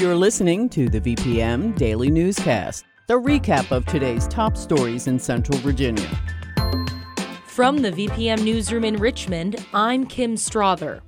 You're listening to the VPM Daily Newscast, the recap of today's top stories in Central Virginia. From the VPM Newsroom in Richmond, I'm Kim Strother.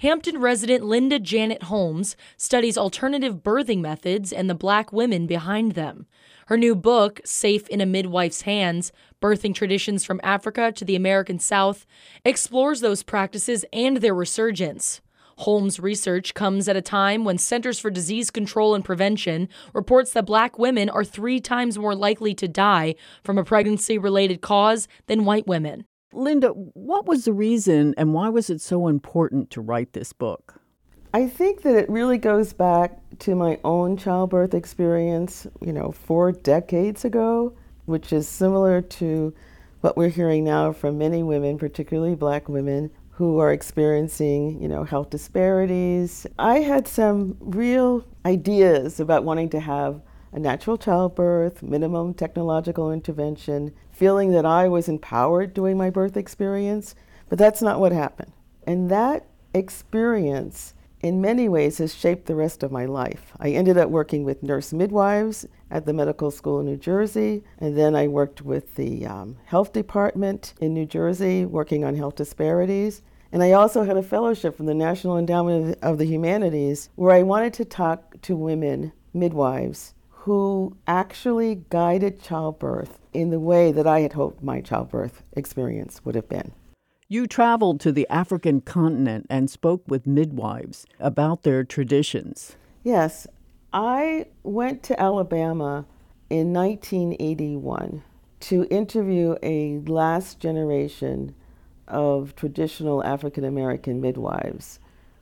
Hampton resident Linda Janet Holmes studies alternative birthing methods and the black women behind them. Her new book, Safe in a Midwife's Hands Birthing Traditions from Africa to the American South, explores those practices and their resurgence. Holmes' research comes at a time when Centers for Disease Control and Prevention reports that black women are three times more likely to die from a pregnancy related cause than white women. Linda, what was the reason and why was it so important to write this book? I think that it really goes back to my own childbirth experience, you know, four decades ago, which is similar to what we're hearing now from many women, particularly black women, who are experiencing, you know, health disparities. I had some real ideas about wanting to have a natural childbirth, minimum technological intervention, feeling that I was empowered during my birth experience, but that's not what happened. And that experience in many ways has shaped the rest of my life. I ended up working with nurse midwives at the medical school in New Jersey, and then I worked with the um, health department in New Jersey working on health disparities. And I also had a fellowship from the National Endowment of the Humanities where I wanted to talk to women, midwives, who actually guided childbirth in the way that I had hoped my childbirth experience would have been. You traveled to the African continent and spoke with midwives about their traditions. Yes, I went to Alabama in 1981 to interview a last generation of traditional African American midwives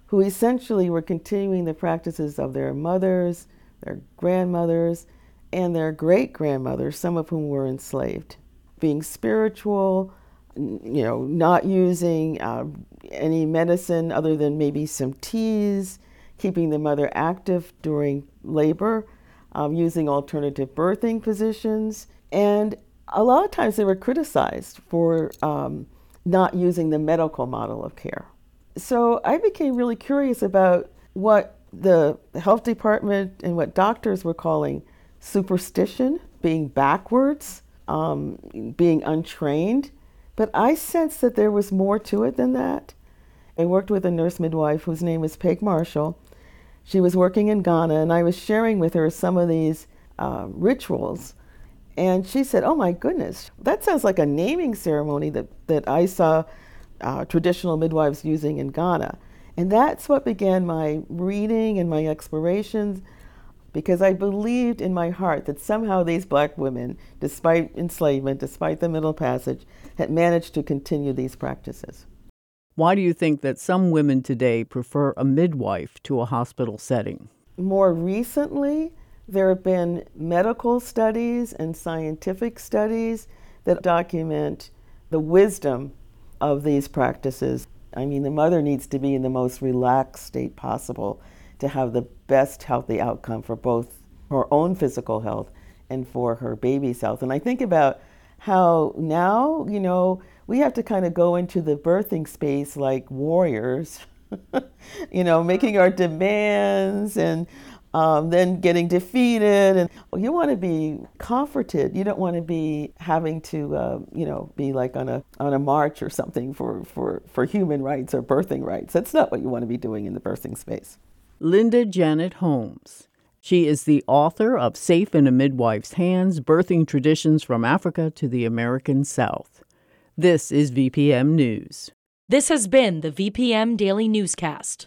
who essentially were continuing the practices of their mothers, their grandmothers, and their great grandmothers, some of whom were enslaved. Being spiritual, you know, not using uh, any medicine other than maybe some teas, keeping the mother active during labor, um, using alternative birthing positions, and a lot of times they were criticized for um, not using the medical model of care. So I became really curious about what the health department and what doctors were calling superstition, being backwards, um, being untrained, but I sensed that there was more to it than that. I worked with a nurse midwife whose name was Peg Marshall. She was working in Ghana, and I was sharing with her some of these uh, rituals. And she said, Oh my goodness, that sounds like a naming ceremony that, that I saw uh, traditional midwives using in Ghana. And that's what began my reading and my explorations because I believed in my heart that somehow these black women, despite enslavement, despite the Middle Passage, had managed to continue these practices. Why do you think that some women today prefer a midwife to a hospital setting? More recently, there have been medical studies and scientific studies that document the wisdom of these practices. I mean, the mother needs to be in the most relaxed state possible to have the best healthy outcome for both her own physical health and for her baby's health. And I think about how now, you know, we have to kind of go into the birthing space like warriors, you know, making our demands and um, then getting defeated. And you want to be comforted. You don't want to be having to, uh, you know, be like on a on a march or something for, for, for human rights or birthing rights. That's not what you want to be doing in the birthing space. Linda Janet Holmes. She is the author of Safe in a Midwife's Hands Birthing Traditions from Africa to the American South. This is VPM News. This has been the VPM Daily Newscast.